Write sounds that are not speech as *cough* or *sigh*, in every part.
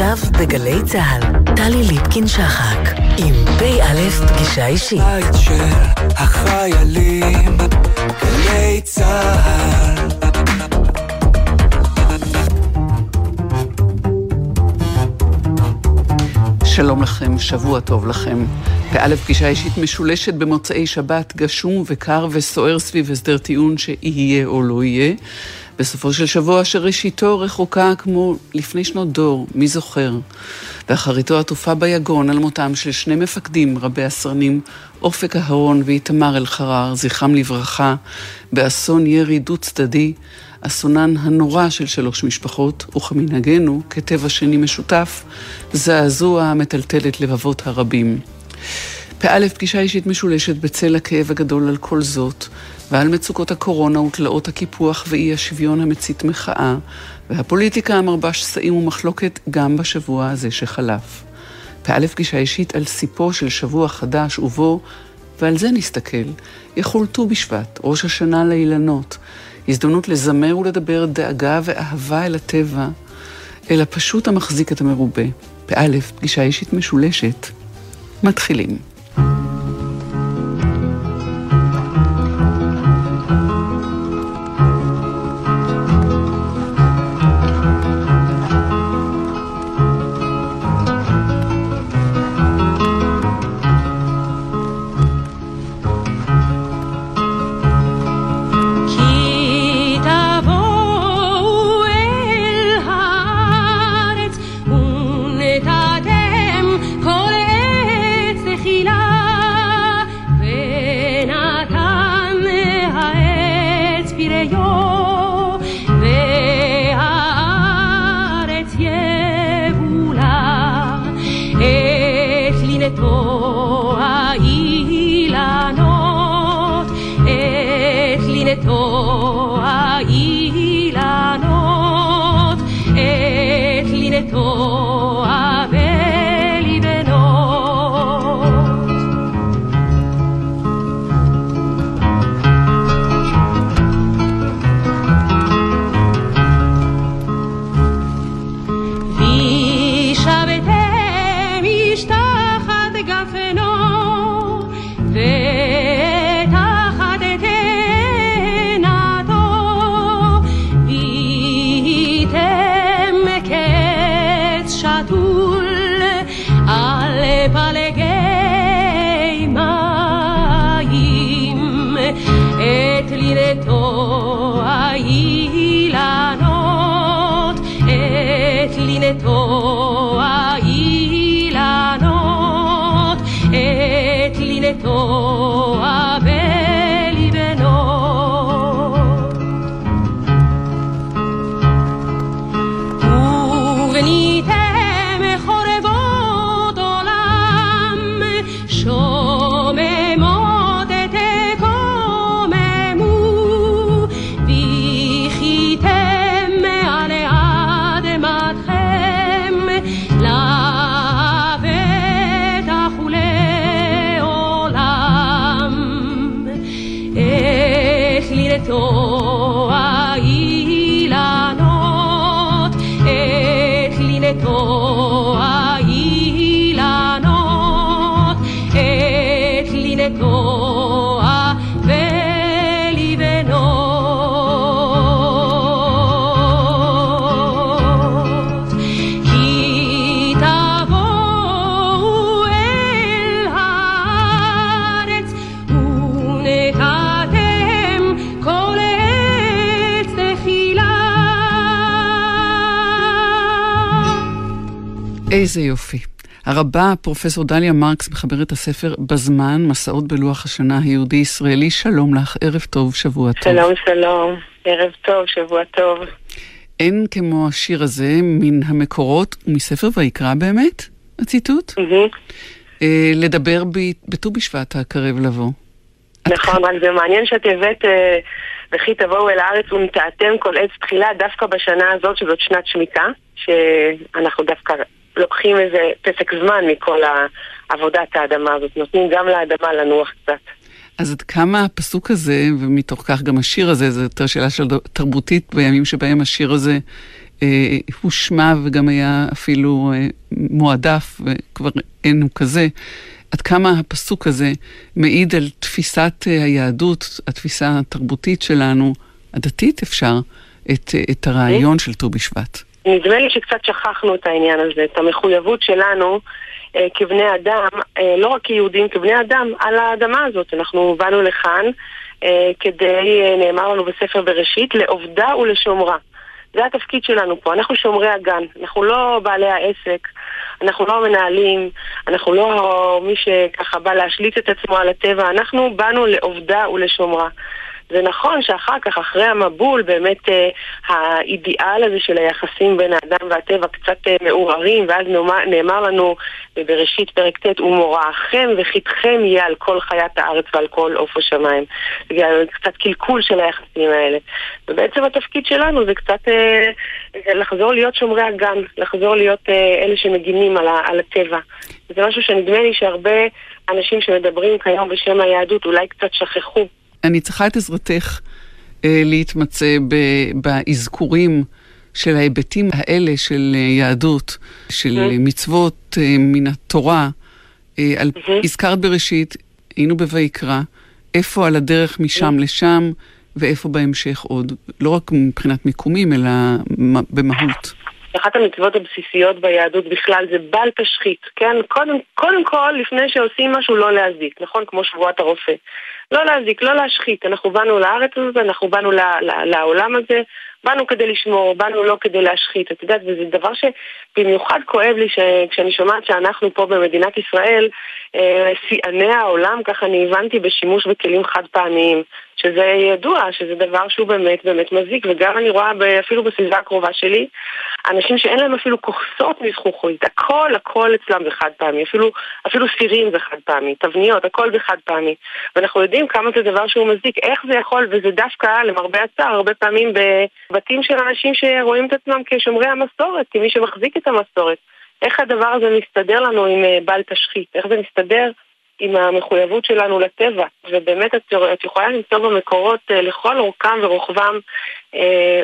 עכשיו בגלי צה"ל, טלי ליפקין-שחק, עם פ"א פגישה אישית. בית של החיילים, גלי צה"ל שלום לכם, שבוע טוב לכם. פ"א פגישה אישית משולשת במוצאי שבת, גשום וקר וסוער סביב הסדר טיעון שיהיה או לא יהיה. בסופו של שבוע שראשיתו רחוקה כמו לפני שנות דור, מי זוכר? ואחריתו עטופה ביגון על מותם של שני מפקדים רבי הסרנים, אופק אהרון ואיתמר אלחרר, זכרם לברכה, באסון ירי דו-צדדי, אסונן הנורא של שלוש משפחות, וכמנהגנו, כטבע שני משותף, זעזוע המטלטל את לבבות הרבים. פא' פגישה אישית משולשת בצל הכאב הגדול על כל זאת, ועל מצוקות הקורונה ותלאות הקיפוח ואי השוויון המצית מחאה, והפוליטיקה המרבה שסעים ומחלוקת גם בשבוע הזה שחלף. פא' פגישה אישית על סיפו של שבוע חדש ובו, ועל זה נסתכל, יחול ט"ו בשבט, ראש השנה לאילנות, הזדמנות לזמר ולדבר דאגה ואהבה אל הטבע, אל הפשוט המחזיק את המרובה. באלף, פגישה אישית משולשת. מתחילים. Thank you. איזה יופי. הרבה, פרופסור דליה מרקס, מחברת הספר בזמן, מסעות בלוח השנה היהודי-ישראלי. שלום לך, ערב טוב, שבוע טוב. שלום, שלום, ערב טוב, שבוע טוב. אין כמו השיר הזה מן המקורות ומספר ויקרא באמת, הציטוט? Mm-hmm. לדבר בט"ו בשבט הקרב לבוא. נכון, רק זה מעניין שאת הבאת... אה, וכי תבואו אל הארץ ונטעתם כל עץ תחילה דווקא בשנה הזאת, שזאת שנת שמיטה, שאנחנו דווקא לוקחים איזה פסק זמן מכל עבודת האדמה הזאת, נותנים גם לאדמה לנוח קצת. אז עד כמה הפסוק הזה, ומתוך כך גם השיר הזה, זו יותר שאלה של תרבותית בימים שבהם השיר הזה הושמע וגם היה אפילו מועדף, וכבר אין הוא כזה. עד כמה הפסוק הזה מעיד על תפיסת היהדות, התפיסה התרבותית שלנו, הדתית אפשר, את, את הרעיון של ט"ו בשבט. נדמה לי שקצת שכחנו את העניין הזה, את המחויבות שלנו אה, כבני אדם, אה, לא רק כיהודים, כבני אדם, על האדמה הזאת. אנחנו באנו לכאן אה, כדי, אה, נאמר לנו בספר בראשית, לעובדה ולשומרה. זה התפקיד שלנו פה, אנחנו שומרי הגן, אנחנו לא בעלי העסק, אנחנו לא המנהלים, אנחנו לא מי שככה בא להשליט את עצמו על הטבע, אנחנו באנו לעובדה ולשומרה. זה נכון שאחר כך, אחרי המבול, באמת אה, האידיאל הזה של היחסים בין האדם והטבע קצת אה, מעורערים, ואז נאמר, נאמר לנו בראשית פרק ט', ומוראכם וחיתכם יהיה על כל חיית הארץ ועל כל עוף השמיים. זה קצת קלקול של היחסים האלה. ובעצם התפקיד שלנו זה קצת אה, לחזור להיות שומרי הגן, לחזור להיות אה, אלה שמגינים על, על הטבע. זה משהו שנדמה לי שהרבה אנשים שמדברים כיום בשם היהדות אולי קצת שכחו. אני צריכה את עזרתך אה, להתמצא באזכורים של ההיבטים האלה של אה, יהדות, של mm-hmm. מצוות אה, מן התורה. אה, על, mm-hmm. הזכרת בראשית, היינו בויקרא, איפה על הדרך משם mm-hmm. לשם, ואיפה בהמשך עוד. לא רק מבחינת מיקומים, אלא במהות. אחת המצוות הבסיסיות ביהדות בכלל זה בל תשחית, כן? קודם, קודם כל, לפני שעושים משהו, לא להזיק, נכון? כמו שבועת הרופא. לא להזיק, לא להשחית. אנחנו באנו לארץ הזאת, אנחנו באנו לעולם הזה, באנו כדי לשמור, באנו לא כדי להשחית. את יודעת, וזה דבר שבמיוחד כואב לי כשאני שומעת שאנחנו פה במדינת ישראל, שיאני העולם, ככה אני הבנתי, בשימוש בכלים חד פעמיים. שזה ידוע, שזה דבר שהוא באמת באמת מזיק, וגם אני רואה אפילו בסביבה הקרובה שלי, אנשים שאין להם אפילו כוסות מזכוכית, הכל הכל אצלם זה חד פעמי, אפילו, אפילו סירים זה חד פעמי, תבניות, הכל זה חד פעמי. ואנחנו יודעים כמה זה דבר שהוא מזיק, איך זה יכול, וזה דווקא, למרבה הצער, הרבה פעמים בבתים של אנשים שרואים את עצמם כשומרי המסורת, כמי שמחזיק את המסורת. איך הדבר הזה מסתדר לנו עם אה, בל תשחית? איך זה מסתדר עם המחויבות שלנו לטבע, ובאמת את, יכולה למצוא במקורות אה, לכל אורכם ורוחבם אה,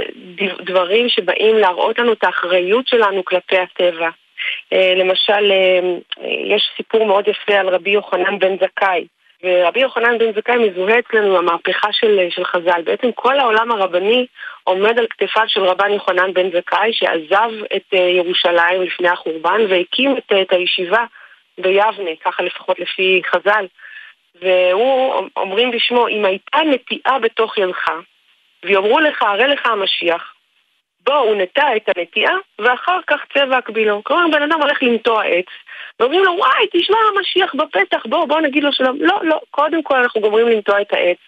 דברים שבאים להראות לנו את האחריות שלנו כלפי הטבע. למשל, יש סיפור מאוד יפה על רבי יוחנן בן זכאי. ורבי יוחנן בן זכאי מזוהה אצלנו המהפכה של, של חז"ל. בעצם כל העולם הרבני עומד על כתפיו של רבן יוחנן בן זכאי שעזב את ירושלים לפני החורבן והקים את, את הישיבה ביבנה, ככה לפחות לפי חז"ל, והוא, אומרים בשמו, אם הייתה נטיעה בתוך ידך, ויאמרו לך, הרי לך המשיח, בוא, הוא נטע את הנטיעה, ואחר כך צבע הקבילו. כלומר, בן אדם הולך לנטוע עץ, ואומרים לו, וואי, תשמע, המשיח בפתח, בוא, בוא נגיד לו שלום. לא, לא, קודם כל אנחנו גומרים לנטוע את העץ,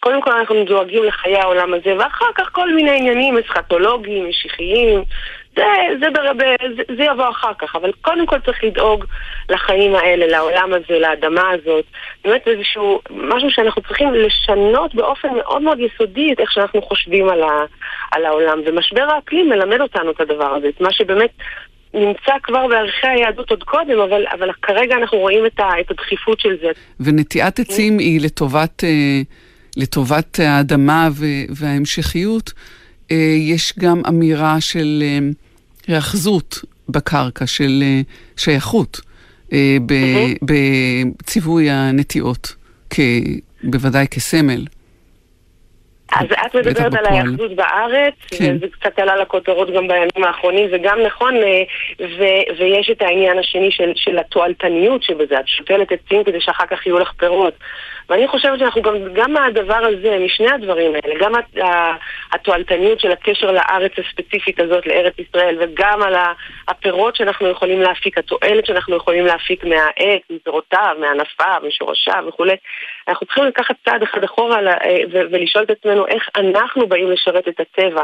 קודם כל אנחנו דואגים לחיי העולם הזה, ואחר כך כל מיני עניינים אסכטולוגיים, משיחיים, זה, זה, ברב, זה, זה יבוא אחר כך, אבל קודם כל צריך לדאוג לחיים האלה, לעולם הזה, לאדמה הזאת. באמת איזשהו משהו שאנחנו צריכים לשנות באופן מאוד מאוד יסודי את איך שאנחנו חושבים על, ה, על העולם. ומשבר האקלים מלמד אותנו את הדבר הזה, את מה שבאמת נמצא כבר בערכי היהדות עוד קודם, אבל, אבל כרגע אנחנו רואים את, ה, את הדחיפות של זה. ונטיעת עצים היא לטובת, אה, לטובת האדמה וההמשכיות. אה, יש גם אמירה של... היאחזות בקרקע של אה, שייכות אה, בציווי הנטיעות, בוודאי כסמל. אז את מדברת על היחדות בארץ, כן. וזה קצת עלה לכותרות גם בימים האחרונים, זה גם נכון, אה, ו- ויש את העניין השני של, של התועלתניות שבזה, את שותלת עצים כדי שאחר כך יהיו לך פירות. ואני חושבת שאנחנו גם, גם מהדבר הזה, משני הדברים האלה, גם התועלתניות של הקשר לארץ הספציפית הזאת, לארץ ישראל, וגם על הפירות שאנחנו יכולים להפיק, התועלת שאנחנו יכולים להפיק מהעץ, מפירותיו, מענפיו, משורשיו וכולי, אנחנו צריכים לקחת צעד אחד אחורה אה, ולשאול את עצמנו איך אנחנו באים לשרת את הטבע.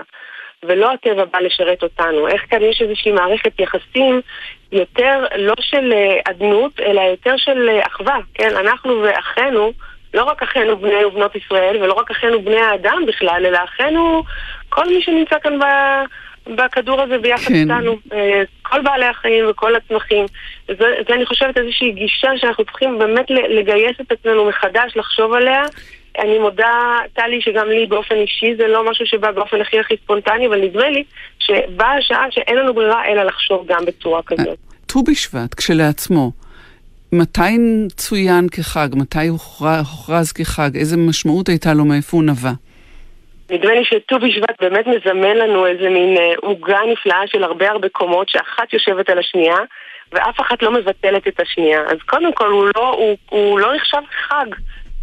ולא הטבע בא לשרת אותנו. איך כאן יש איזושהי מערכת יחסים יותר לא של אה, אדנות, אלא יותר של אה, אחווה, כן? אנחנו ואחינו לא רק אחינו בני ובנות ישראל, ולא רק אחינו בני האדם בכלל, אלא אחינו, כל מי שנמצא כאן ב... בכדור הזה ביחד כן. איתנו, אה, כל בעלי החיים וכל הצמחים. זה, זה אני חושבת איזושהי גישה שאנחנו צריכים באמת לגייס את עצמנו מחדש, לחשוב עליה, אני מודה, טלי, שגם לי באופן אישי זה לא משהו שבא באופן הכי הכי ספונטני, אבל נדמה לי שבאה השעה שאין לנו ברירה אלא לחשוב גם בצורה כזאת. ט"ו בשבט כשלעצמו, מתי צוין כחג? מתי הוכרז כחג? איזה משמעות הייתה לו? מאיפה הוא נבע? נדמה לי שט"ו בשבט באמת מזמן לנו איזה מין אה, עוגה נפלאה של הרבה הרבה קומות שאחת יושבת על השנייה ואף אחת לא מבטלת את השנייה. אז קודם כל הוא לא, הוא, הוא לא נחשב חג.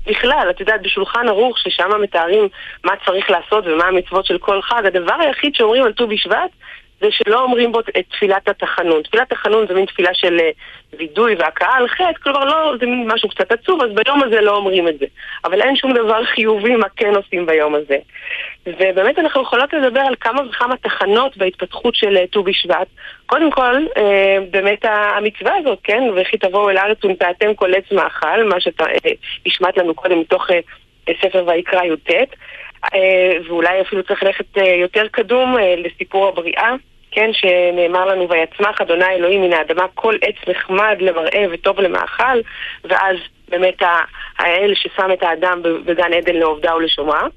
בכלל, את יודעת, בשולחן ערוך, ששם מתארים מה צריך לעשות ומה המצוות של כל חג, הדבר היחיד שאומרים על ט"ו בשבט זה שלא אומרים בו את תפילת התחנון. תפילת התחנון זה מין תפילה של אה, וידוי והכאה על חטא, כלומר לא, זה מין משהו קצת עצוב, אז ביום הזה לא אומרים את זה. אבל אין שום דבר *laughs* חיובי מה כן עושים ביום הזה. ובאמת אנחנו יכולות לדבר על כמה וכמה תחנות בהתפתחות של אה, ט"ו בשבט. קודם כל, אה, באמת המצווה הזאת, כן? וכי תבואו אל הארץ ונטעתם כל עץ מאכל, מה שאתה השמעת לנו קודם מתוך ספר ויקרא י"ט. ואולי אפילו צריך ללכת יותר קדום לסיפור הבריאה. כן, שנאמר לנו, ויצמח אדוני אלוהים מן האדמה כל עץ נחמד למראה וטוב למאכל, ואז באמת האל ששם את האדם בגן עדן לעובדה ולשומרה.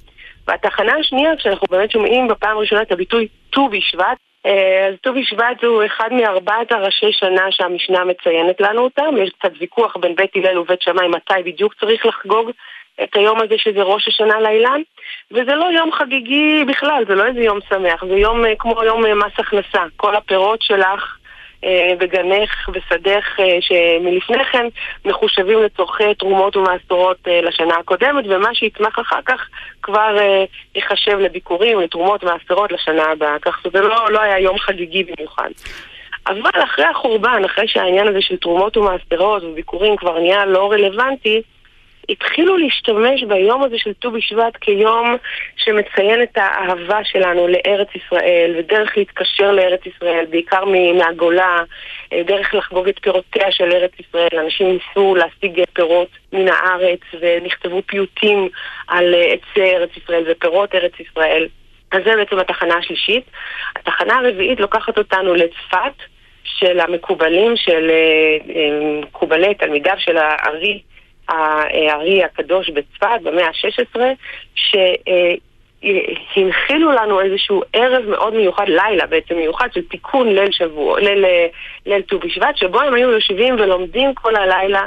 והתחנה השנייה, כשאנחנו באמת שומעים בפעם הראשונה את הביטוי ט"ו בשבט, אה, אז ט"ו בשבט הוא אחד מארבעת הראשי שנה שהמשנה מציינת לנו אותם. יש קצת ויכוח בין בית הלל ובית שמאי מתי בדיוק צריך לחגוג את היום הזה שזה ראש השנה לאילן, וזה לא יום חגיגי בכלל, זה לא איזה יום שמח, זה יום אה, כמו יום אה, מס הכנסה. כל הפירות שלך אה, בגנך, בשדך, שמלפני כן מחושבים לצורכי תרומות ומעשרות לשנה הקודמת, ומה שיצמח אחר כך כבר ייחשב לביקורים, לתרומות ומעשרות לשנה הבאה. כך שזה לא, לא היה יום חגיגי במיוחד. אבל אחרי החורבן, אחרי שהעניין הזה של תרומות ומעשרות וביקורים כבר נהיה לא רלוונטי, התחילו להשתמש ביום הזה של ט"ו בשבט כיום שמציין את האהבה שלנו לארץ ישראל ודרך להתקשר לארץ ישראל, בעיקר מהגולה, אה, דרך לחגוג את פירותיה של ארץ ישראל. אנשים ניסו להשיג פירות מן הארץ ונכתבו פיוטים על אה, עצי ארץ ישראל ופירות ארץ ישראל. אז זה בעצם התחנה השלישית. התחנה הרביעית לוקחת אותנו לצפת. של המקובלים, של אה, מקובלי תלמידיו של הארי הארי הקדוש בצפת במאה ה-16, שהנחילו לנו איזשהו ערב מאוד מיוחד, לילה בעצם מיוחד, של תיקון ליל שבוע, ליל, ט"ו בשבט, שבו הם היו יושבים ולומדים כל הלילה,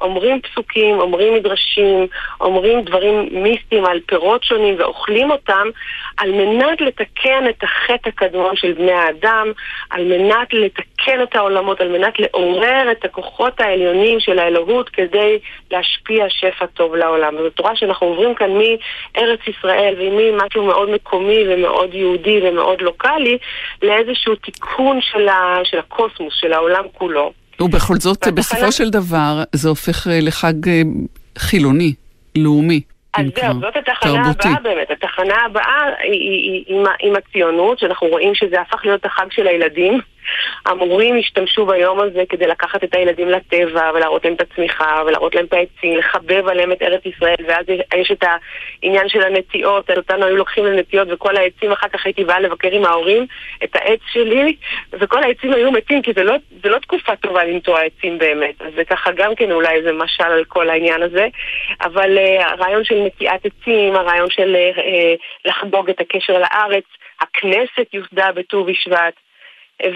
אומרים פסוקים, אומרים מדרשים, אומרים דברים מיסטיים על פירות שונים ואוכלים אותם, על מנת לתקן את החטא הקדמון של בני האדם, על מנת לתקן את העולמות, על מנת לעורר את הכוחות העליונים של האלוהות כדי להשפיע שפע טוב לעולם. וזו תורה שאנחנו עוברים כאן מארץ ישראל וממשהו מאוד מקומי ומאוד יהודי ומאוד לוקאלי לאיזשהו תיקון של, ה, של הקוסמוס, של העולם כולו. ובכל זאת, בסופו של דבר, זה הופך אה, לחג אה, חילוני, לאומי. אז זהו, זאת התחנה הבאה באמת. התחנה הבאה היא, היא, היא, עם הציונות, שאנחנו רואים שזה הפך להיות החג של הילדים. המורים השתמשו ביום הזה כדי לקחת את הילדים לטבע ולהראות להם את הצמיחה ולהראות להם את העצים, לחבב עליהם את ארץ ישראל ואז יש את העניין של הנטיעות, אותנו היו לוקחים לנטיעות וכל העצים אחר כך הייתי באה לבקר עם ההורים את העץ שלי וכל העצים היו מתים כי זה לא, זה לא תקופה טובה לנטוע עצים באמת אז זה ככה גם כן אולי איזה משל על כל העניין הזה אבל uh, הרעיון של נטיעת עצים, הרעיון של uh, לחגוג את הקשר לארץ הכנסת יוסדה בט"ו בשבט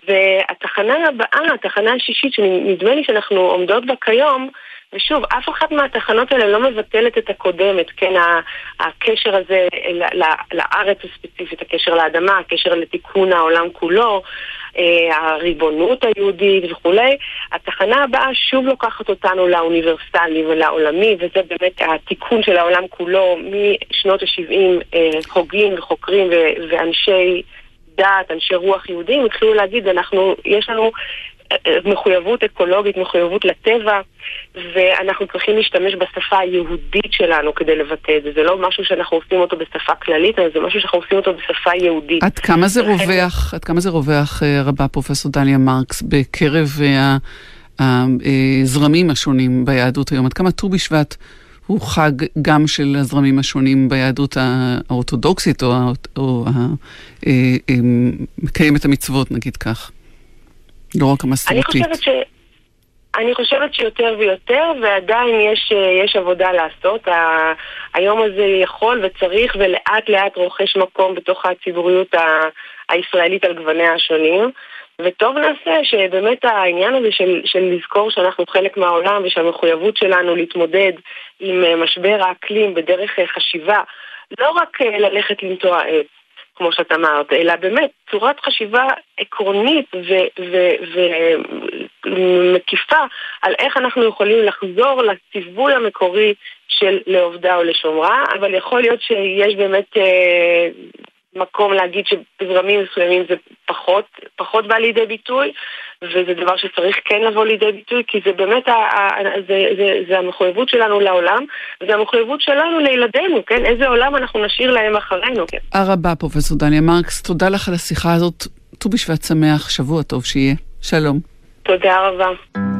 והתחנה הבאה, התחנה השישית, שנדמה לי שאנחנו עומדות בה כיום, ושוב, אף אחת מהתחנות האלה לא מבטלת את הקודמת, כן, הקשר הזה לארץ הספציפית, הקשר לאדמה, הקשר לתיקון העולם כולו, אה, הריבונות היהודית וכולי. התחנה הבאה שוב לוקחת אותנו לאוניברסלי ולעולמי, וזה באמת התיקון של העולם כולו משנות ה-70, אה, הוגים וחוקרים ואנשי... דת, אנשי רוח יהודים, התחילו להגיד, אנחנו, יש לנו אה, אה, מחויבות אקולוגית, מחויבות לטבע, ואנחנו צריכים להשתמש בשפה היהודית שלנו כדי לבטא את זה. זה לא משהו שאנחנו עושים אותו בשפה כללית, אבל זה משהו שאנחנו עושים אותו בשפה יהודית. עד כמה זה רווח, עד כמה זה רווח, אה, רבה פרופסור דליה מרקס, בקרב הזרמים השונים ביהדות היום? עד כמה ט"ו בשבט הוא חג גם של הזרמים השונים ביהדות האורתודוקסית, או, או המקיים אה, את המצוות, נגיד כך. לא רק המסורתית. אני חושבת. אני חושבת שיותר ויותר, ועדיין יש, יש עבודה לעשות. ה, היום הזה יכול וצריך ולאט לאט רוכש מקום בתוך הציבוריות ה, הישראלית על גווניה השונים. וטוב נעשה שבאמת העניין הזה של, של לזכור שאנחנו חלק מהעולם ושהמחויבות שלנו להתמודד עם אה, משבר האקלים בדרך אה, חשיבה, לא רק אה, ללכת לנטוע עץ, כמו שאת אמרת, אלא באמת צורת חשיבה עקרונית ומקיפה על איך אנחנו יכולים לחזור לציווי המקורי של לעובדה או לשומרה, אבל יכול להיות שיש באמת אה, מקום להגיד שבזרמים מסוימים זה פחות, פחות בא לידי ביטוי, וזה דבר שצריך כן לבוא לידי ביטוי, כי זה באמת, ה, ה, זה, זה, זה המחויבות שלנו לעולם, וזה המחויבות שלנו לילדינו, כן? איזה עולם אנחנו נשאיר להם אחרינו, כן? הרבה, פרופסור דניה מרקס, תודה לך על השיחה הזאת. ט"ו בשבט שמח, שבוע טוב שיהיה. שלום. תודה רבה.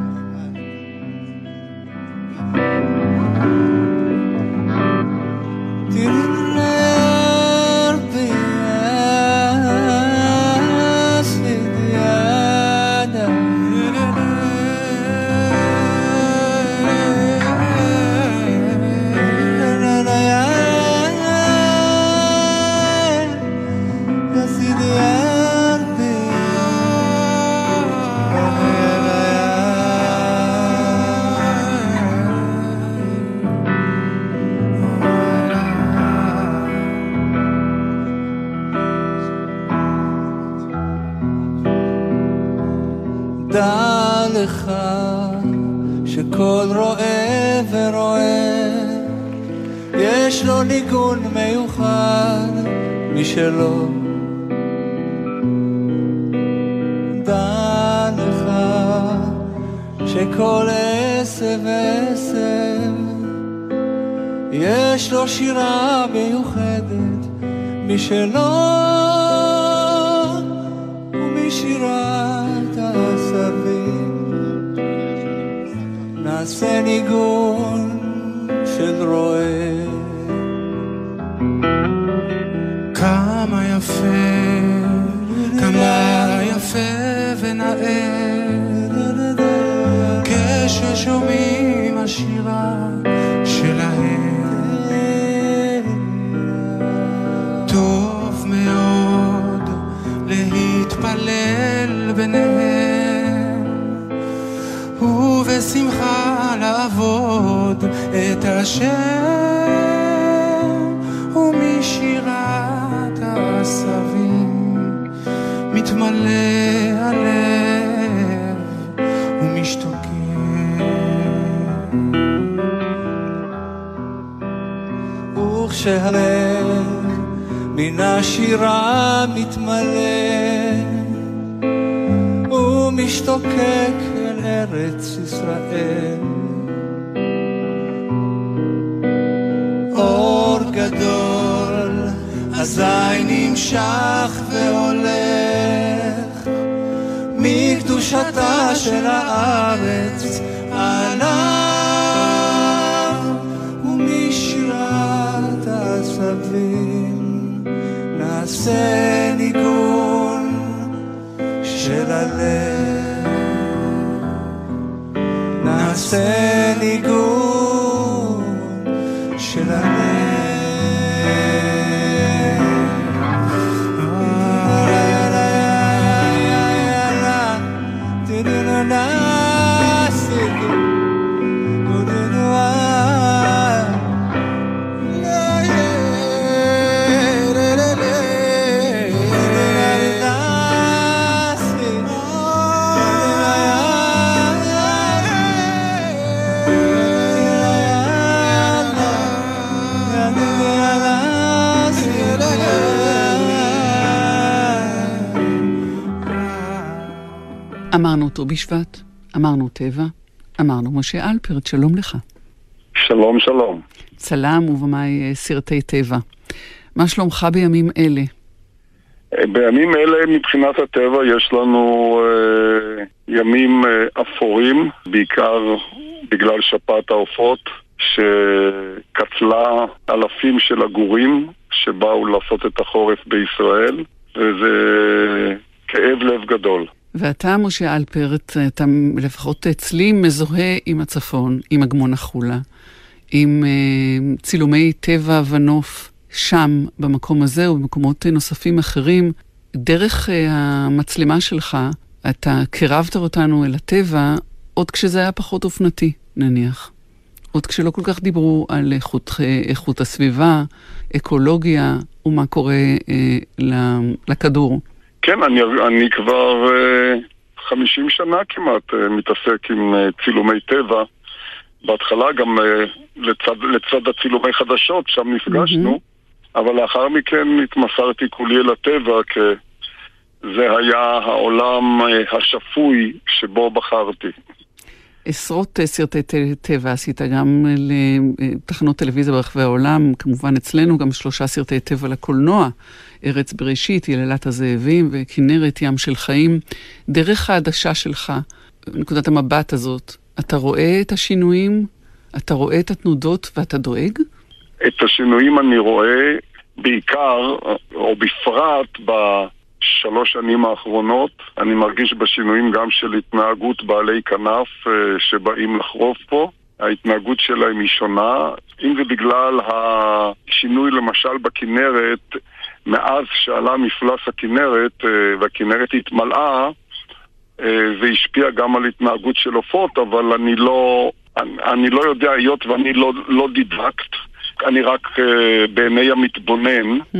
וכשהלב מן השירה מתמלא ומשתוקק ארץ ישראל. אור גדול, אזי נמשך והולך, מקדושתה של הארץ נעשה ניגון של הלב. נעשה ניגון ט"ו בשבט, אמרנו טבע, אמרנו משה אלפרט, שלום לך. שלום, שלום. צלם ובמאי אה, סרטי טבע. מה שלומך בימים אלה? אה, בימים אלה מבחינת הטבע יש לנו אה, ימים אה, אפורים, בעיקר בגלל שפעת העופות, שקצלה אלפים של עגורים שבאו לעשות את החורף בישראל, וזה כאב לב גדול. ואתה, משה אלפרט, אתה לפחות אצלי מזוהה עם הצפון, עם אגמון החולה, עם uh, צילומי טבע ונוף שם, במקום הזה ובמקומות נוספים אחרים. דרך uh, המצלמה שלך, אתה קירבת אותנו אל הטבע עוד כשזה היה פחות אופנתי, נניח. עוד כשלא כל כך דיברו על איכות, איכות הסביבה, אקולוגיה ומה קורה אה, לכדור. כן, אני, אני כבר אה, 50 שנה כמעט אה, מתעסק עם אה, צילומי טבע. בהתחלה גם אה, לצד, לצד הצילומי חדשות, שם נפגשנו, mm-hmm. אבל לאחר מכן התמסרתי כולי אל הטבע, כי זה היה העולם אה, השפוי שבו בחרתי. עשרות אה, סרטי טבע עשית גם לתחנות טלוויזיה ברחבי העולם, כמובן אצלנו גם שלושה סרטי טבע לקולנוע, ארץ בראשית, יללת הזאבים וכנרת ים של חיים. דרך העדשה שלך, נקודת המבט הזאת, אתה רואה את השינויים, אתה רואה את התנודות ואתה דואג? את השינויים אני רואה בעיקר, או בפרט, ב... שלוש שנים האחרונות אני מרגיש בשינויים גם של התנהגות בעלי כנף אה, שבאים לחרוף פה. ההתנהגות שלהם היא שונה. אם זה בגלל השינוי למשל בכנרת, מאז שעלה מפלס הכנרת אה, והכנרת התמלאה, אה, זה השפיע גם על התנהגות של עופות, אבל אני לא, אני, אני לא יודע, היות ואני לא, לא דידקט, אני רק בעיני המתבונן. Mm.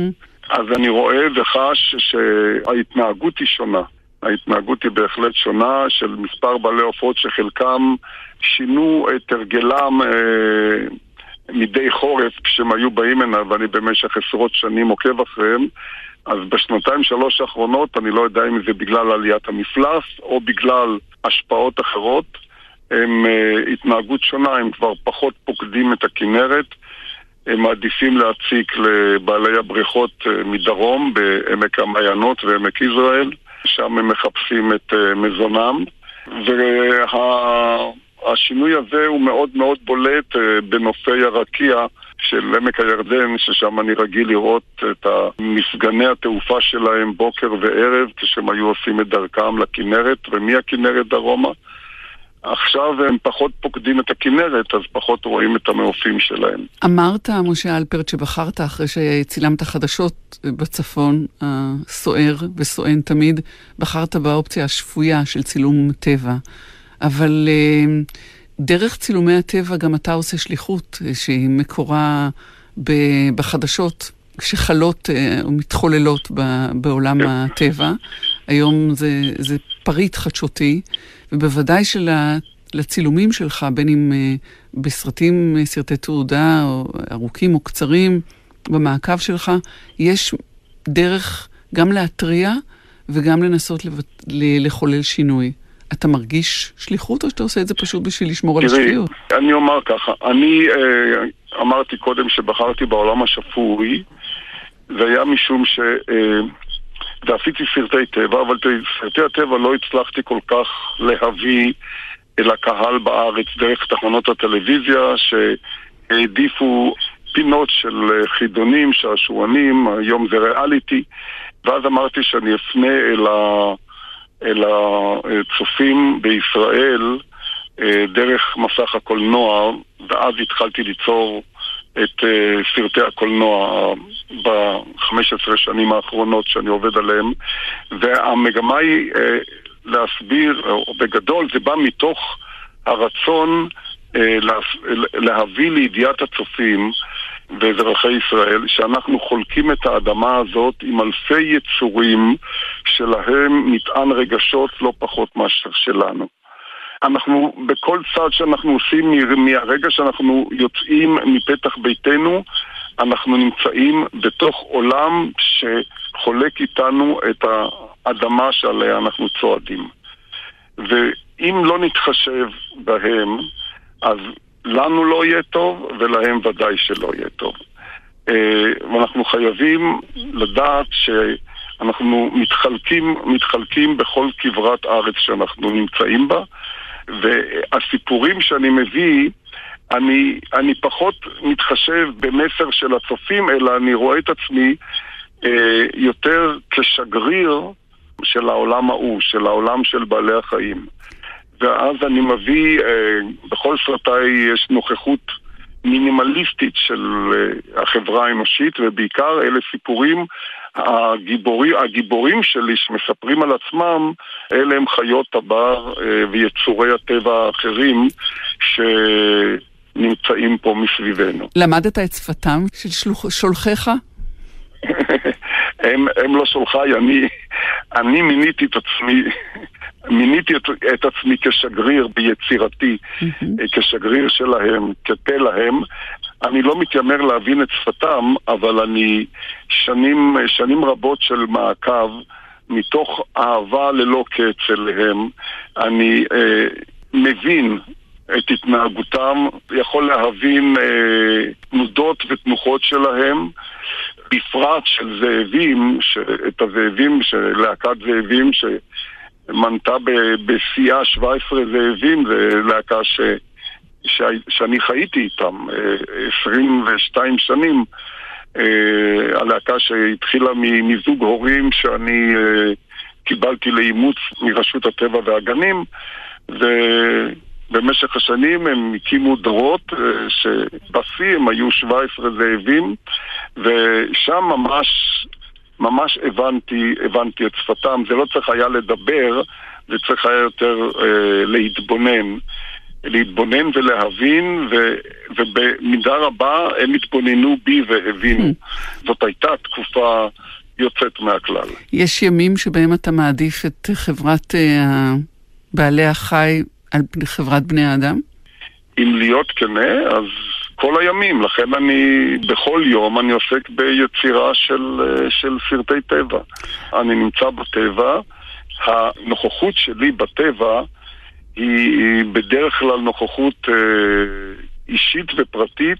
אז אני רואה וחש שההתנהגות היא שונה. ההתנהגות היא בהחלט שונה של מספר בעלי עופות שחלקם שינו את הרגלם אה, מדי חורף כשהם היו באים הנה ואני במשך עשרות שנים עוקב אחריהם אז בשנתיים שלוש האחרונות אני לא יודע אם זה בגלל עליית המפלס או בגלל השפעות אחרות הם אה, התנהגות שונה, הם כבר פחות פוקדים את הכנרת הם מעדיפים להציק לבעלי הבריכות אה, מדרום, בעמק המעיינות ועמק יזרעאל, שם הם מחפשים את אה, מזונם. והשינוי וה... הזה הוא מאוד מאוד בולט אה, בנופי הרקיע של עמק הירדן, ששם אני רגיל לראות את מפגני התעופה שלהם בוקר וערב, כשהם היו עושים את דרכם לכנרת, ומהכנרת דרומה. עכשיו הם פחות פוקדים את הכנרת, אז פחות רואים את המעופים שלהם. אמרת, משה אלפרט, שבחרת אחרי שצילמת חדשות בצפון, הסוער וסואן תמיד, בחרת באופציה השפויה של צילום טבע. אבל אה, דרך צילומי הטבע גם אתה עושה שליחות אה, שהיא מקורה בחדשות שחלות אה, או מתחוללות בעולם כן. הטבע. היום זה, זה פריט חדשותי. ובוודאי שלצילומים שלך, בין אם בסרטים, אה, סרטי תעודה, או ארוכים או קצרים, במעקב שלך, יש דרך גם להתריע וגם לנסות לבט... לחולל שינוי. אתה מרגיש שליחות או שאתה עושה את זה פשוט בשביל לשמור תראי, על השפיות? אני אומר ככה, אני אה, אמרתי קודם שבחרתי בעולם השפוי, זה היה משום ש... אה, ועשיתי סרטי טבע, אבל סרטי הטבע לא הצלחתי כל כך להביא אל הקהל בארץ דרך תחנות הטלוויזיה שהעדיפו פינות של חידונים, שעשוענים, היום זה ריאליטי, ואז אמרתי שאני אפנה אל, ה... אל הצופים בישראל אה, דרך מסך הקולנוע, ואז התחלתי ליצור את uh, סרטי הקולנוע ב-15 שנים האחרונות שאני עובד עליהם. והמגמה היא uh, להסביר, או בגדול זה בא מתוך הרצון לה, להביא לידיעת הצופים ואזרחי ישראל שאנחנו חולקים את האדמה הזאת עם אלפי יצורים שלהם מטען רגשות לא פחות מאשר שלנו. אנחנו, בכל צעד שאנחנו עושים מהרגע שאנחנו יוצאים מפתח ביתנו, אנחנו נמצאים בתוך עולם שחולק איתנו את האדמה שעליה אנחנו צועדים. ואם לא נתחשב בהם, אז לנו לא יהיה טוב, ולהם ודאי שלא יהיה טוב. אה, ואנחנו חייבים לדעת שאנחנו מתחלקים, מתחלקים בכל כברת ארץ שאנחנו נמצאים בה, והסיפורים שאני מביא, אני, אני פחות מתחשב במסר של הצופים, אלא אני רואה את עצמי אה, יותר כשגריר של העולם ההוא, של העולם של בעלי החיים. ואז אני מביא, אה, בכל סרטיי יש נוכחות מינימליסטית של אה, החברה האנושית, ובעיקר אלה סיפורים, הגיבורי, הגיבורים שלי שמספרים על עצמם, אלה הם חיות הבר אה, ויצורי הטבע האחרים שנמצאים פה מסביבנו. למדת את שפתם של שלוח, שולחיך? *laughs* הם, הם לא שולחיי, אני, אני מיניתי את עצמי מיניתי את, את עצמי כשגריר ביצירתי, mm-hmm. כשגריר שלהם, כפה להם. אני לא מתיימר להבין את שפתם, אבל אני שנים, שנים רבות של מעקב, מתוך אהבה ללא קץ אליהם, אני אה, מבין את התנהגותם, יכול להבין אה, תנודות ותנוחות שלהם, בפרט של זאבים, ש, את הזאבים, של להקת זאבים, ש... מנתה בשיאה 17 זאבים, זה להקה ש... ש... שאני חייתי איתם 22 אה, שנים. אה, הלהקה שהתחילה מזוג הורים שאני אה, קיבלתי לאימוץ מרשות הטבע והגנים, ובמשך השנים הם הקימו דורות שבשיא הם היו 17 זאבים, ושם ממש ממש הבנתי, הבנתי את שפתם. זה לא צריך היה לדבר, זה צריך היה יותר אה, להתבונן. להתבונן ולהבין, ו, ובמידה רבה הם התבוננו בי והבינו. Hmm. זאת הייתה תקופה יוצאת מהכלל. יש ימים שבהם אתה מעדיף את חברת אה, בעלי החי על חברת בני האדם? אם להיות כנה, אז כל הימים, לכן אני, בכל יום אני עוסק ביצירה של, אה, של סרטי טבע. אני נמצא בטבע, הנוכחות שלי בטבע היא בדרך כלל נוכחות אה, אישית ופרטית,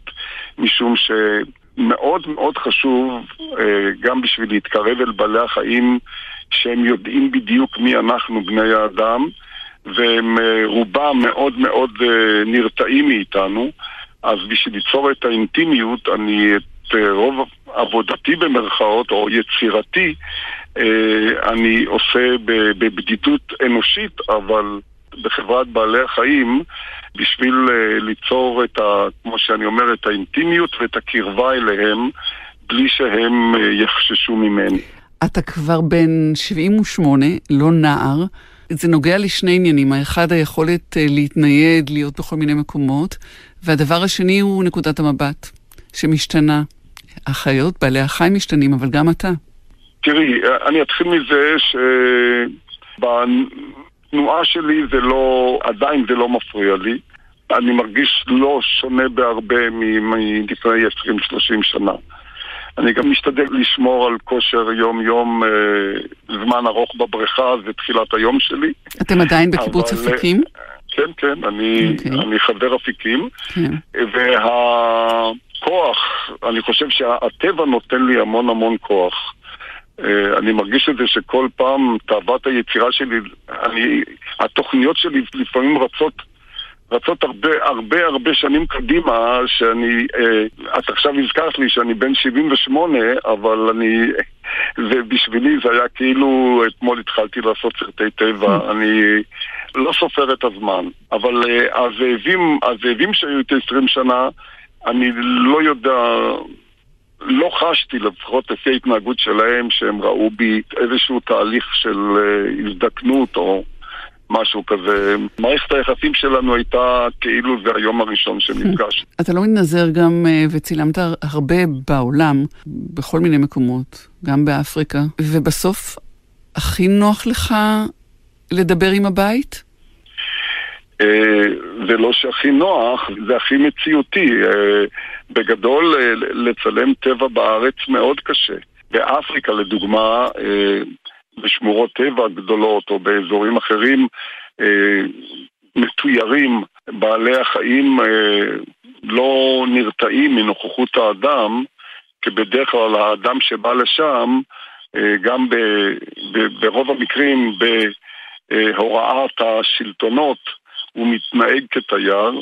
משום שמאוד מאוד חשוב, אה, גם בשביל להתקרב אל בעלי החיים, שהם יודעים בדיוק מי אנחנו, בני האדם, והם רובם מאוד מאוד נרתעים מאיתנו. אז בשביל ליצור את האינטימיות, אני את אה, רוב עבודתי במרכאות, או יצירתי, אה, אני עושה בבדידות אנושית, אבל בחברת בעלי החיים, בשביל אה, ליצור את ה... כמו שאני אומר, את האינטימיות ואת הקרבה אליהם, בלי שהם יחששו ממני. אתה כבר בן 78, לא נער. זה נוגע לשני עניינים. האחד, היכולת להתנייד, להיות בכל מיני מקומות, והדבר השני הוא נקודת המבט, שמשתנה. החיות, בעלי החיים משתנים, אבל גם אתה. תראי, אני אתחיל מזה שבתנועה שלי זה לא, עדיין זה לא מפריע לי. אני מרגיש לא שונה בהרבה מלפני 20-30 שנה. אני גם משתדל לשמור על כושר יום-יום, אה, זמן ארוך בבריכה, זה תחילת היום שלי. אתם עדיין בקיבוץ אבל, אפיקים? כן, כן, אני, okay. אוקיי. אני חבר אפיקים, okay. כן. והכוח, אני חושב שהטבע נותן לי המון המון כוח. אה, אני מרגיש את זה שכל פעם תאוות היצירה שלי, אני, התוכניות שלי לפעמים רצות רצות הרבה הרבה הרבה שנים קדימה, שאני, אה, את עכשיו הזכרת לי שאני בן 78, אבל אני, ובשבילי זה היה כאילו, אתמול התחלתי לעשות סרטי טבע, mm. אני לא סופר את הזמן. אבל אה, הזאבים, הזאבים שהיו איתי 20 שנה, אני לא יודע... לא חשתי, לפחות לפי ההתנהגות שלהם, שהם ראו בי איזשהו תהליך של אה, הזדקנות או משהו כזה. מערכת היחסים שלנו הייתה כאילו זה היום הראשון שנפגש. *laughs* אתה לא מתנזר גם, אה, וצילמת הרבה בעולם, בכל מיני מקומות, גם באפריקה, ובסוף הכי נוח לך לדבר עם הבית? אה, זה לא שהכי נוח, זה הכי מציאותי. אה, בגדול, לצלם טבע בארץ מאוד קשה. באפריקה, לדוגמה, בשמורות טבע גדולות או באזורים אחרים אה, מתוירים, בעלי החיים אה, לא נרתעים מנוכחות האדם, כי בדרך כלל האדם שבא לשם, אה, גם ב, ב, ברוב המקרים בהוראת השלטונות, הוא מתנהג כתייר,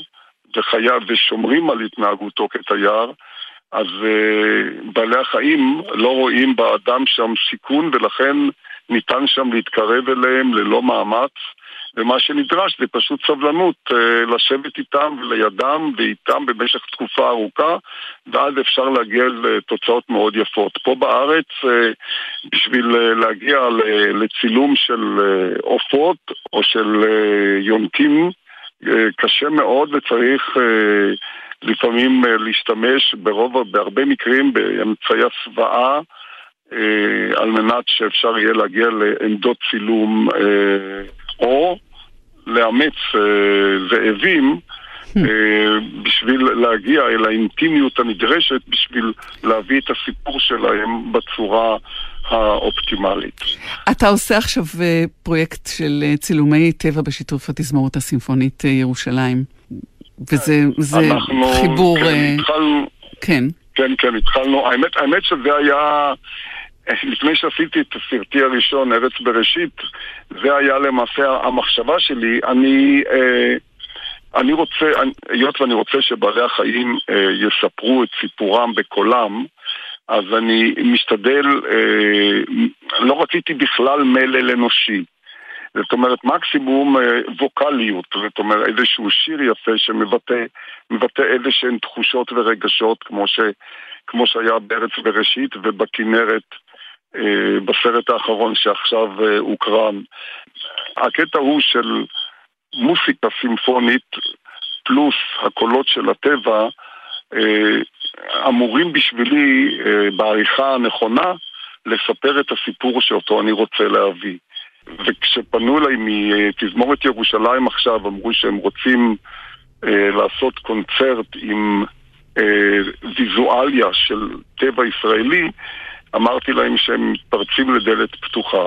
וחייב ושומרים על התנהגותו כתייר, אז uh, בעלי החיים לא רואים באדם שם סיכון ולכן ניתן שם להתקרב אליהם ללא מאמץ. ומה שנדרש זה פשוט סבלנות, אה, לשבת איתם ולידם ואיתם במשך תקופה ארוכה, ואז אפשר להגיע לתוצאות מאוד יפות. פה בארץ, אה, בשביל אה, להגיע לצילום של עופות או של יונקים, קשה מאוד וצריך לפעמים להשתמש ברוב, בהרבה מקרים באמצעי הסוואה על מנת שאפשר יהיה להגיע לעמדות צילום או לאמץ אה, זאבים hmm. אה, בשביל להגיע אל האינטימיות הנדרשת בשביל להביא את הסיפור שלהם בצורה האופטימלית. אתה עושה עכשיו אה, פרויקט של צילומי טבע בשיתוף התזמורת הסימפונית ירושלים, וזה אנחנו, חיבור... כן, התחלנו... כן. כן, כן, התחלנו. האמת, האמת שזה היה... לפני שעשיתי את סרטי הראשון, ארץ בראשית, זה היה למעשה המחשבה שלי. אני, אה, אני רוצה, היות ואני רוצה שבעלי החיים אה, יספרו את סיפורם בקולם, אז אני משתדל, אה, לא רציתי בכלל מלל אנושי. זאת אומרת, מקסימום אה, ווקאליות, זאת אומרת, איזשהו שיר יפה שמבטא איזה שהן תחושות ורגשות, כמו, ש, כמו שהיה בארץ בראשית ובכנרת אה, בסרט האחרון שעכשיו אה, הוקרן. הקטע הוא של מוסיקה סימפונית פלוס הקולות של הטבע אה, אמורים בשבילי, בעריכה הנכונה, לספר את הסיפור שאותו אני רוצה להביא. וכשפנו אליי מתזמורת ירושלים עכשיו, אמרו שהם רוצים אה, לעשות קונצרט עם אה, ויזואליה של טבע ישראלי, אמרתי להם שהם מתפרצים לדלת פתוחה.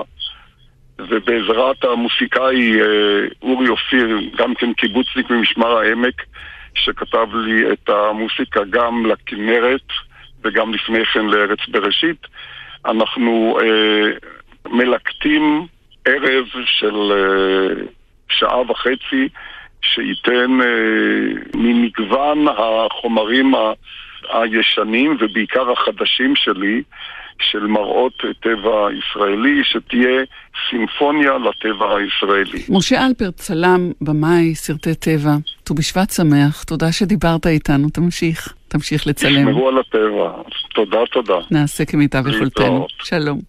ובעזרת המוסיקאי אה, אורי אופיר, גם כן קיבוצניק ממשמר העמק, שכתב לי את המוסיקה גם לכנרת וגם לפני כן לארץ בראשית, אנחנו אה, מלקטים ערב של אה, שעה וחצי שייתן אה, ממגוון החומרים ה... הישנים ובעיקר החדשים שלי של מראות טבע ישראלי, שתהיה סימפוניה לטבע הישראלי. משה אלפרט, צלם, במאי, סרטי טבע, ט"ו בשבט שמח, תודה שדיברת איתנו, תמשיך, תמשיך לצלם. תשמרו על הטבע, תודה, תודה. נעשה כמיטב יכולתנו. שלום.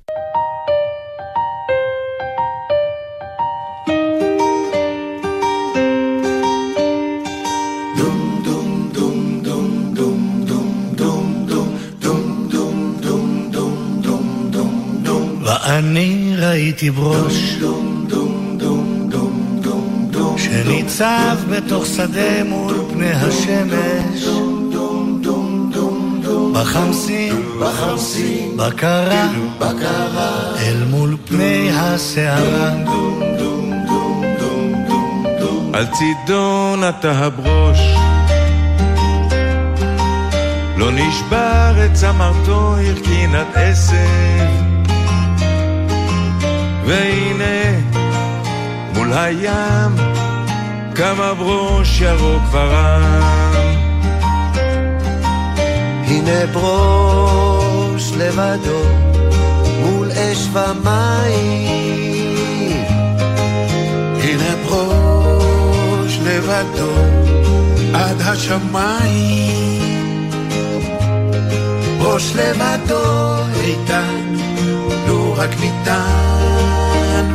אני ראיתי ברוש שניצב בתוך שדה מול פני השמש. בחמסין, בחמסין, בקרה, בקרה, אל מול פני הסערה. על צידו נטע הברוש. לא נשבר את צמרתו, הרכין עד עשב והנה מול הים קם הברוש ירוק ורם. הנה ברוש לבדו מול אש ומים. הנה ברוש לבדו עד השמיים. ברוש לבדו איתן, רק ניתן.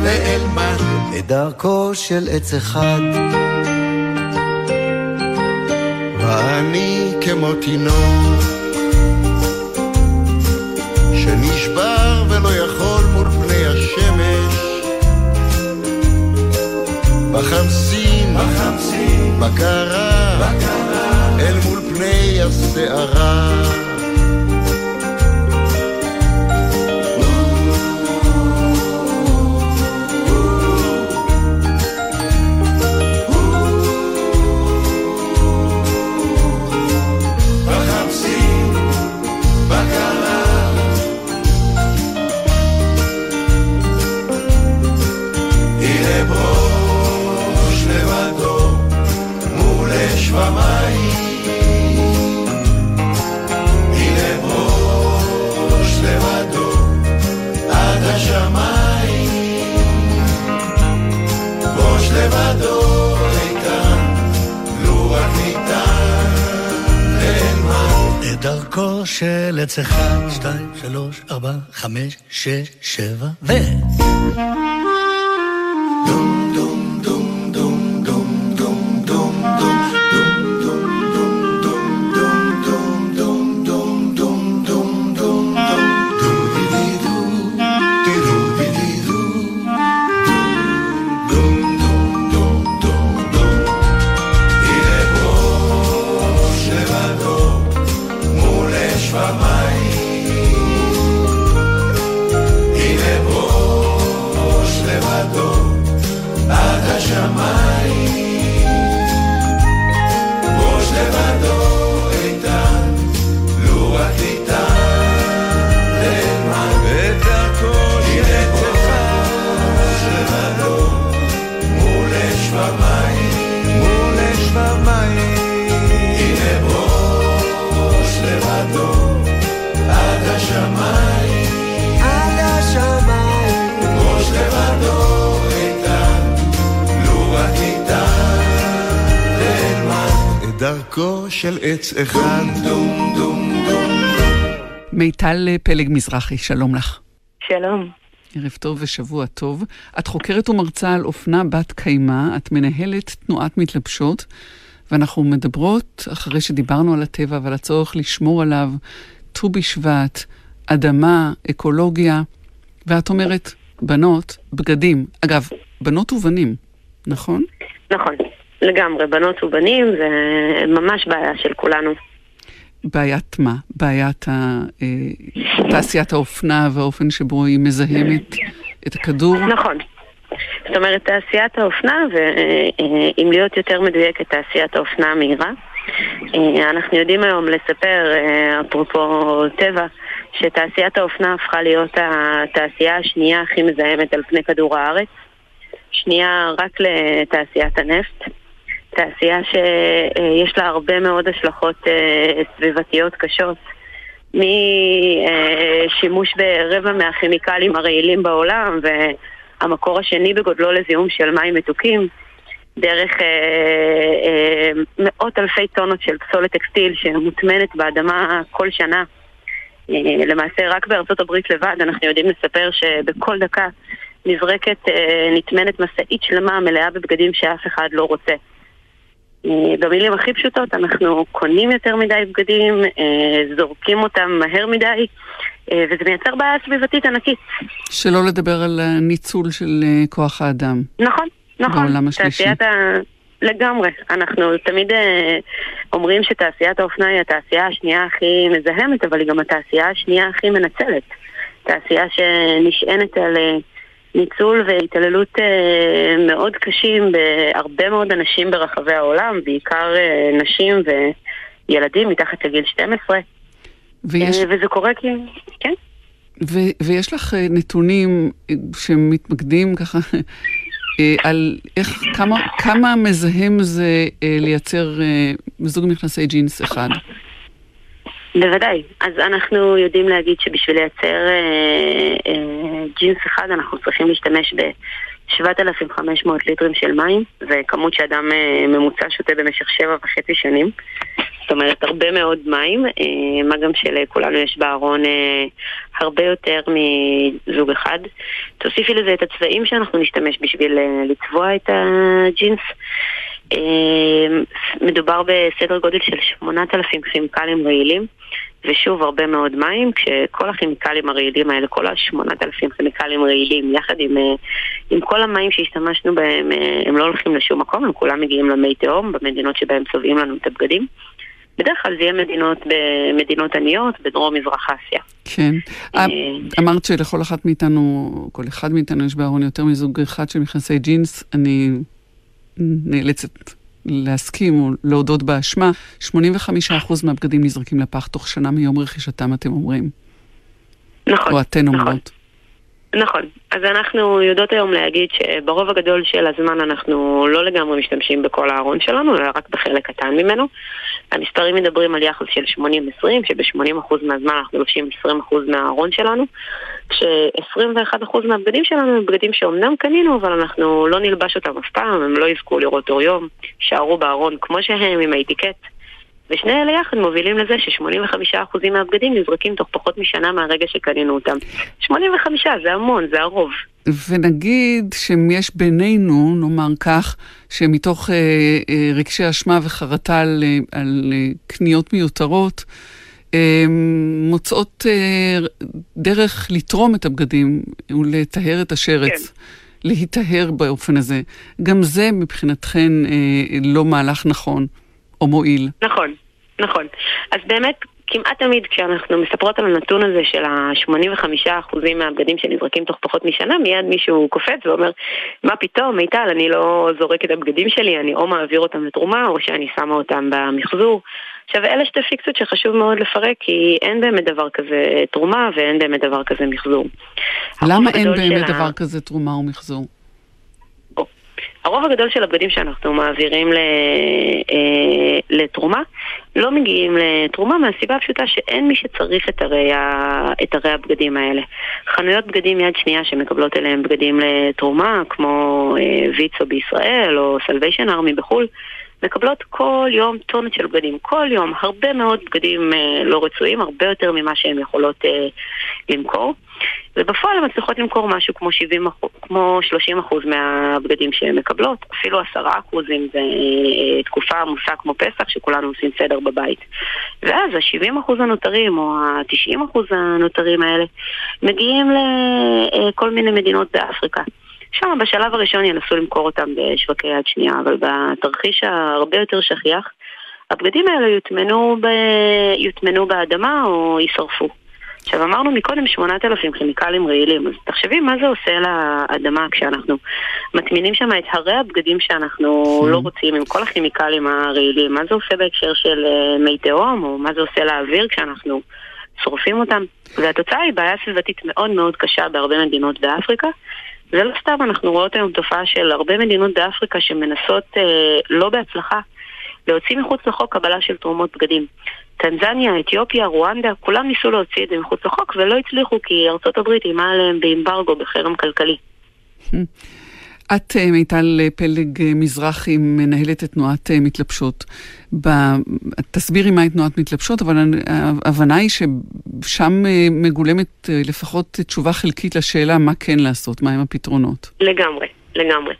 ואלמן את דרכו של עץ אחד. ואני כמו תינוק שנשבר ולא יכול מול פני השמש בחמסין, בחמסין, בקרה, בקרה, אל מול פני הסערה של עץ אחד, שתיים, שלוש, ארבע, חמש, שש, שבע, ו... של עץ אחד דום דום דום מיטל פלג מזרחי, שלום לך. שלום. ערב טוב ושבוע טוב. את חוקרת ומרצה על אופנה בת קיימא, את מנהלת תנועת מתלבשות, ואנחנו מדברות, אחרי שדיברנו על הטבע ועל הצורך לשמור עליו, ט"ו בשבט, אדמה, אקולוגיה, ואת אומרת, בנות, בגדים. אגב, בנות ובנים, נכון? נכון, לגמרי. בנות ובנים זה ממש בעיה של כולנו. בעיית מה? בעיית ה- אה, תעשיית האופנה והאופן שבו היא מזהמת את הכדור? נכון. זאת אומרת, תעשיית האופנה, ואם להיות יותר מדויקת, תעשיית האופנה המהירה. אה, אנחנו יודעים היום לספר, אה, אפרופו טבע, שתעשיית האופנה הפכה להיות התעשייה השנייה הכי מזהמת על פני כדור הארץ. שנייה רק לתעשיית הנפט. תעשייה שיש לה הרבה מאוד השלכות אה, סביבתיות קשות. משימוש ברבע מהכימיקלים הרעילים בעולם והמקור השני בגודלו לזיהום של מים מתוקים דרך אה, אה, מאות אלפי טונות של פסולת טקסטיל שמוטמנת באדמה כל שנה. למעשה רק בארצות הברית לבד אנחנו יודעים לספר שבכל דקה נזרקת, נטמנת משאית שלמה מלאה בבגדים שאף אחד לא רוצה. אה, במילים הכי פשוטות, אנחנו קונים יותר מדי בגדים, אה, זורקים אותם מהר מדי, אה, וזה מייצר בעיה סביבתית ענקית. שלא לדבר על הניצול של כוח האדם. נכון, נכון. בעולם השלישי. תעשיית ה... לגמרי. אנחנו תמיד אומרים שתעשיית האופנה היא התעשייה השנייה הכי מזהמת, אבל היא גם התעשייה השנייה הכי מנצלת. תעשייה שנשענת על ניצול והתעללות אה, מאוד קשים בהרבה מאוד אנשים ברחבי העולם, בעיקר אה, נשים וילדים מתחת לגיל 12. ויש, אה, וזה קורה כי... כן. ו, ויש לך נתונים שמתמקדים ככה על איך, כמה, כמה מזהם זה לייצר זוג מכנסי ג'ינס אחד. בוודאי. אז אנחנו יודעים להגיד שבשביל לייצר אה, אה, ג'ינס אחד אנחנו צריכים להשתמש ב-7,500 ליטרים של מים, זה כמות שאדם אה, ממוצע שותה במשך שבע וחצי שנים. זאת אומרת, הרבה מאוד מים, אה, מה גם שלכולנו יש בארון אה, הרבה יותר מזוג אחד. תוסיפי לזה את הצבעים שאנחנו נשתמש בשביל אה, לצבוע את הג'ינס. אה, מדובר בסדר גודל של 8,000 כימיקלים רעילים, ושוב הרבה מאוד מים, כשכל הכימיקלים הרעילים האלה, כל ה-8,000 כימיקלים רעילים, יחד עם, אה, עם כל המים שהשתמשנו בהם, אה, הם לא הולכים לשום מקום, הם כולם מגיעים למי תהום, במדינות שבהם צובעים לנו את הבגדים. בדרך כלל זה יהיה מדינות במדינות עניות, בדרום-מזרח אסיה. כן. אה, אמרת שלכל אחת מאיתנו, כל אחד מאיתנו יש בארון יותר מזוג אחד של מכנסי ג'ינס. אני נאלצת להסכים או להודות באשמה. 85% מהבגדים נזרקים לפח תוך שנה מיום רכישתם, אתם אומרים. נכון. או אתן נכון. אומרות. נכון. אז אנחנו יודעות היום להגיד שברוב הגדול של הזמן אנחנו לא לגמרי משתמשים בכל הארון שלנו, אלא רק בחלק קטן ממנו. המספרים מדברים על יחס של 80-20, שב-80% מהזמן אנחנו לובשים 20% מהארון שלנו, כש-21% מהבגדים שלנו הם בגדים שאומנם קנינו, אבל אנחנו לא נלבש אותם אף פעם, הם לא יזכו לראות אור יום, יישארו בארון כמו שהם עם האטיקט. ושני אלה יחד מובילים לזה ש-85% מהבגדים נזרקים תוך פחות משנה מהרגע שקנינו אותם. 85 זה המון, זה הרוב. ונגיד שאם יש בינינו, נאמר כך, שמתוך אה, אה, רגשי אשמה וחרטה על, אה, על אה, קניות מיותרות, אה, מוצאות אה, דרך לתרום את הבגדים ולטהר את השרץ. כן. להיטהר באופן הזה. גם זה מבחינתכן אה, לא מהלך נכון או מועיל. נכון, נכון. אז באמת כמעט תמיד כשאנחנו מספרות על הנתון הזה של ה-85% מהבגדים שנזרקים תוך פחות משנה, מיד מישהו קופץ ואומר, מה פתאום, מיטל, אני לא זורק את הבגדים שלי, אני או מעביר אותם לתרומה או שאני שמה אותם במחזור. עכשיו, אלה שתי פיקציות שחשוב מאוד לפרק, כי אין באמת דבר כזה תרומה ואין באמת דבר כזה מחזור. למה אין באמת דבר כזה תרומה או מחזור? הרוב הגדול של הבגדים שאנחנו מעבירים אה, לתרומה לא מגיעים לתרומה מהסיבה הפשוטה שאין מי שצריך את הרי, את הרי הבגדים האלה. חנויות בגדים יד שנייה שמקבלות אליהם בגדים לתרומה, כמו אה, ויצו בישראל או סלוויישן ארמי בחו"ל, מקבלות כל יום טונות של בגדים, כל יום, הרבה מאוד בגדים אה, לא רצויים, הרבה יותר ממה שהן יכולות אה, למכור. ובפועל הן מצליחות למכור משהו כמו, 70, כמו 30 אחוז מהבגדים שהן מקבלות, אפילו 10 אחוז אם זה אה, תקופה עמוסה כמו פסח, שכולנו עושים סדר בבית. ואז ה-70 אחוז הנותרים, או ה-90 אחוז הנותרים האלה, מגיעים לכל מיני מדינות באפריקה. שם בשלב הראשון ינסו למכור אותם בשווקי יד שנייה, אבל בתרחיש הרבה יותר שכיח, הבגדים האלה יוטמנו, ב... יוטמנו באדמה או יישרפו. עכשיו אמרנו מקודם 8,000 כימיקלים רעילים, אז תחשבי מה זה עושה לאדמה כשאנחנו מטמינים שם את הרי הבגדים שאנחנו כן. לא רוצים עם כל הכימיקלים הרעילים, מה זה עושה בהקשר של אה, מי תהום, או מה זה עושה לאוויר כשאנחנו שורפים אותם. והתוצאה היא בעיה סביבתית מאוד מאוד קשה בהרבה מדינות באפריקה. זה לא סתם, אנחנו רואות היום תופעה של הרבה מדינות באפריקה שמנסות, אה, לא בהצלחה, להוציא מחוץ לחוק קבלה של תרומות בגדים. טנזניה, אתיופיה, רואנדה, כולם ניסו להוציא את זה מחוץ לחוק ולא הצליחו כי ארצות הברית אימה עליהם באמברגו, בחרם כלכלי. *laughs* את, אה, מיטל פלג אה, מזרחי, מנהלת את תנועת אה, מתלבשות. ב... תסבירי מהי תנועת מתלבשות, אבל ההבנה היא ששם מגולמת לפחות תשובה חלקית לשאלה מה כן לעשות, מהם הפתרונות. לגמרי. לגמרי.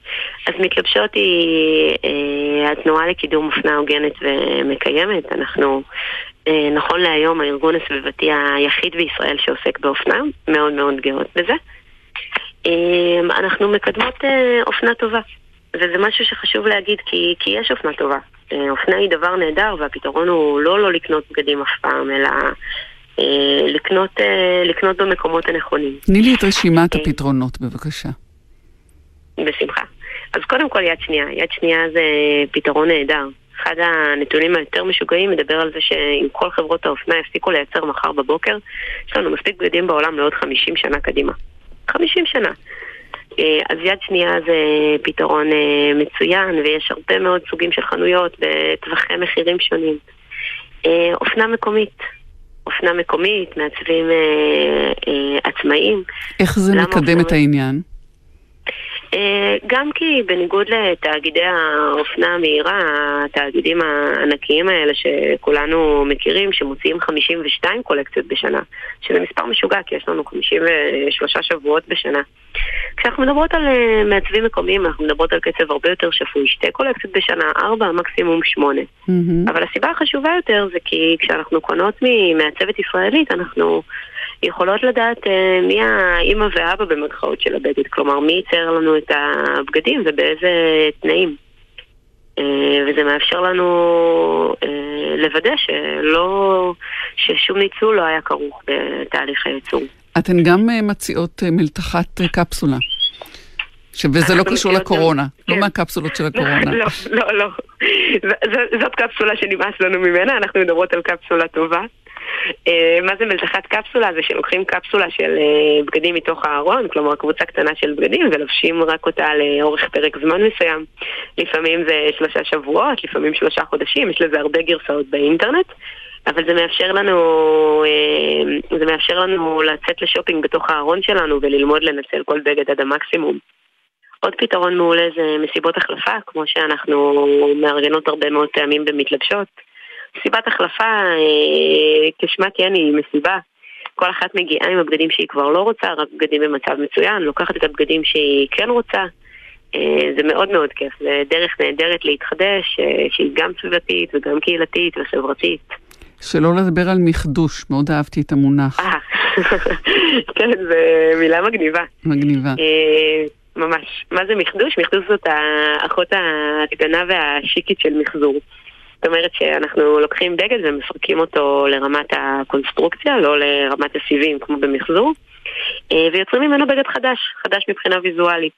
אז מתלבשות היא אה, התנועה לקידום אופנה הוגנת ומקיימת. אנחנו, אה, נכון להיום, הארגון הסביבתי היחיד בישראל שעוסק באופנה, מאוד מאוד גאות בזה. אה, אנחנו מקדמות אה, אופנה טובה, וזה משהו שחשוב להגיד כי, כי יש אופנה טובה. אה, אופנה היא דבר נהדר והפתרון הוא לא לא לקנות בגדים אף פעם, אלא... אה, לקנות, אה, לקנות במקומות הנכונים. תני לי את רשימת הפתרונות, בבקשה. בשמחה. אז קודם כל יד שנייה. יד שנייה זה פתרון נהדר. אחד הנתונים היותר משוגעים מדבר על זה שאם כל חברות האופנה יפסיקו לייצר מחר בבוקר, יש לנו מספיק בגדים בעולם לעוד 50 שנה קדימה. 50 שנה. אה, אז יד שנייה זה פתרון אה, מצוין, ויש הרבה מאוד סוגים של חנויות בטווחי מחירים שונים. אה, אופנה מקומית. אופנה מקומית, מעצבים עצמאיים. איך זה מקדם את העניין? אה, גם כי בניגוד לתאגידי האופנה המהירה, התאגידים הענקיים האלה שכולנו מכירים, שמוציאים 52 קולקציות בשנה, שזה מספר משוגע, כי יש לנו 53 שבועות בשנה. כשאנחנו מדברות על אה, מעצבים מקומיים, אנחנו מדברות על קצב הרבה יותר שפוי, שתי קולקציות בשנה, ארבע, מקסימום שמונה. Mm-hmm. אבל הסיבה החשובה יותר זה כי כשאנחנו קונות ממעצבת ישראלית, אנחנו... יכולות לדעת אה, מי האימא והאבא במרכאות של הבגד, כלומר מי ייצר לנו את הבגדים ובאיזה תנאים. אה, וזה מאפשר לנו אה, לוודא שלא, ששום ניצול לא היה כרוך בתהליך הייצור. אתן גם מציעות מלתחת קפסולה. וזה לא קשור לקורונה, לא כן. מהקפסולות של *laughs* הקורונה. לא, לא, לא. זאת קפסולה שנמאס לנו ממנה, אנחנו מדברות על קפסולה טובה. אה, מה זה מלתחת קפסולה? זה שלוקחים קפסולה של אה, בגדים מתוך הארון, כלומר קבוצה קטנה של בגדים, ולובשים רק אותה לאורך פרק זמן מסוים. לפעמים זה שלושה שבועות, לפעמים שלושה חודשים, יש לזה הרבה גרסאות באינטרנט. אבל זה מאפשר לנו, אה, זה מאפשר לנו לצאת לשופינג בתוך הארון שלנו וללמוד לנצל כל בגד עד המקסימום. עוד פתרון מעולה זה מסיבות החלפה, כמו שאנחנו מארגנות הרבה מאוד פעמים במתלבשות. מסיבת החלפה, אה, כשמה כן היא מסיבה. כל אחת מגיעה עם הבגדים שהיא כבר לא רוצה, רק בגדים במצב מצוין, לוקחת את הבגדים שהיא כן רוצה. אה, זה מאוד מאוד כיף, זה דרך נהדרת להתחדש, אה, שהיא גם סביבתית וגם קהילתית וחברתית. שלא לדבר על מחדוש, מאוד אהבתי את המונח. *laughs* כן, זו מילה מגניבה. מגניבה. ממש. מה זה מחדוש? מחדוש זאת האחות הקטנה והשיקית של מחזור. זאת אומרת שאנחנו לוקחים דגל ומפרקים אותו לרמת הקונסטרוקציה, לא לרמת הסיבים כמו במחזור, אה, ויוצרים ממנו בגד חדש, חדש מבחינה ויזואלית.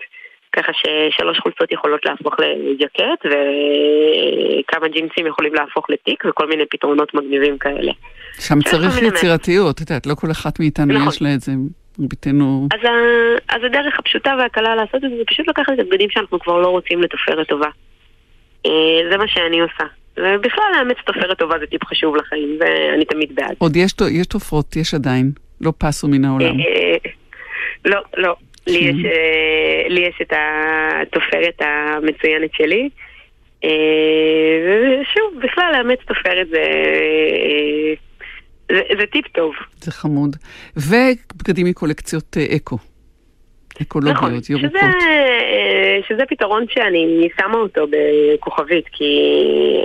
ככה ששלוש חולצות יכולות להפוך לג'קט וכמה ג'ינסים יכולים להפוך לתיק וכל מיני פתרונות מגניבים כאלה. שם צריך יצירתיות, את יודעת, לא כל אחת מאיתנו נכון. יש לה את זה. ביתנו... אז, ה... אז הדרך הפשוטה והקלה לעשות את זה, זה פשוט לקחת את הבגדים שאנחנו כבר לא רוצים לתופרת טובה. אה, זה מה שאני עושה. ובכלל לאמץ תופרת טובה זה טיפ חשוב לחיים, ואני תמיד בעד. עוד יש, יש תופרות, יש עדיין, לא פסו מן העולם. אה, לא, לא. לי יש, אה, לי יש את התופרת המצוינת שלי. ושוב, בכלל לאמץ תופרת זה... זה, זה טיפ טוב. זה חמוד. ובגדים מקולקציות אקו. אקולוגיות, נכון, ירוקות. שזה, שזה פתרון שאני שמה אותו בכוכבית, כי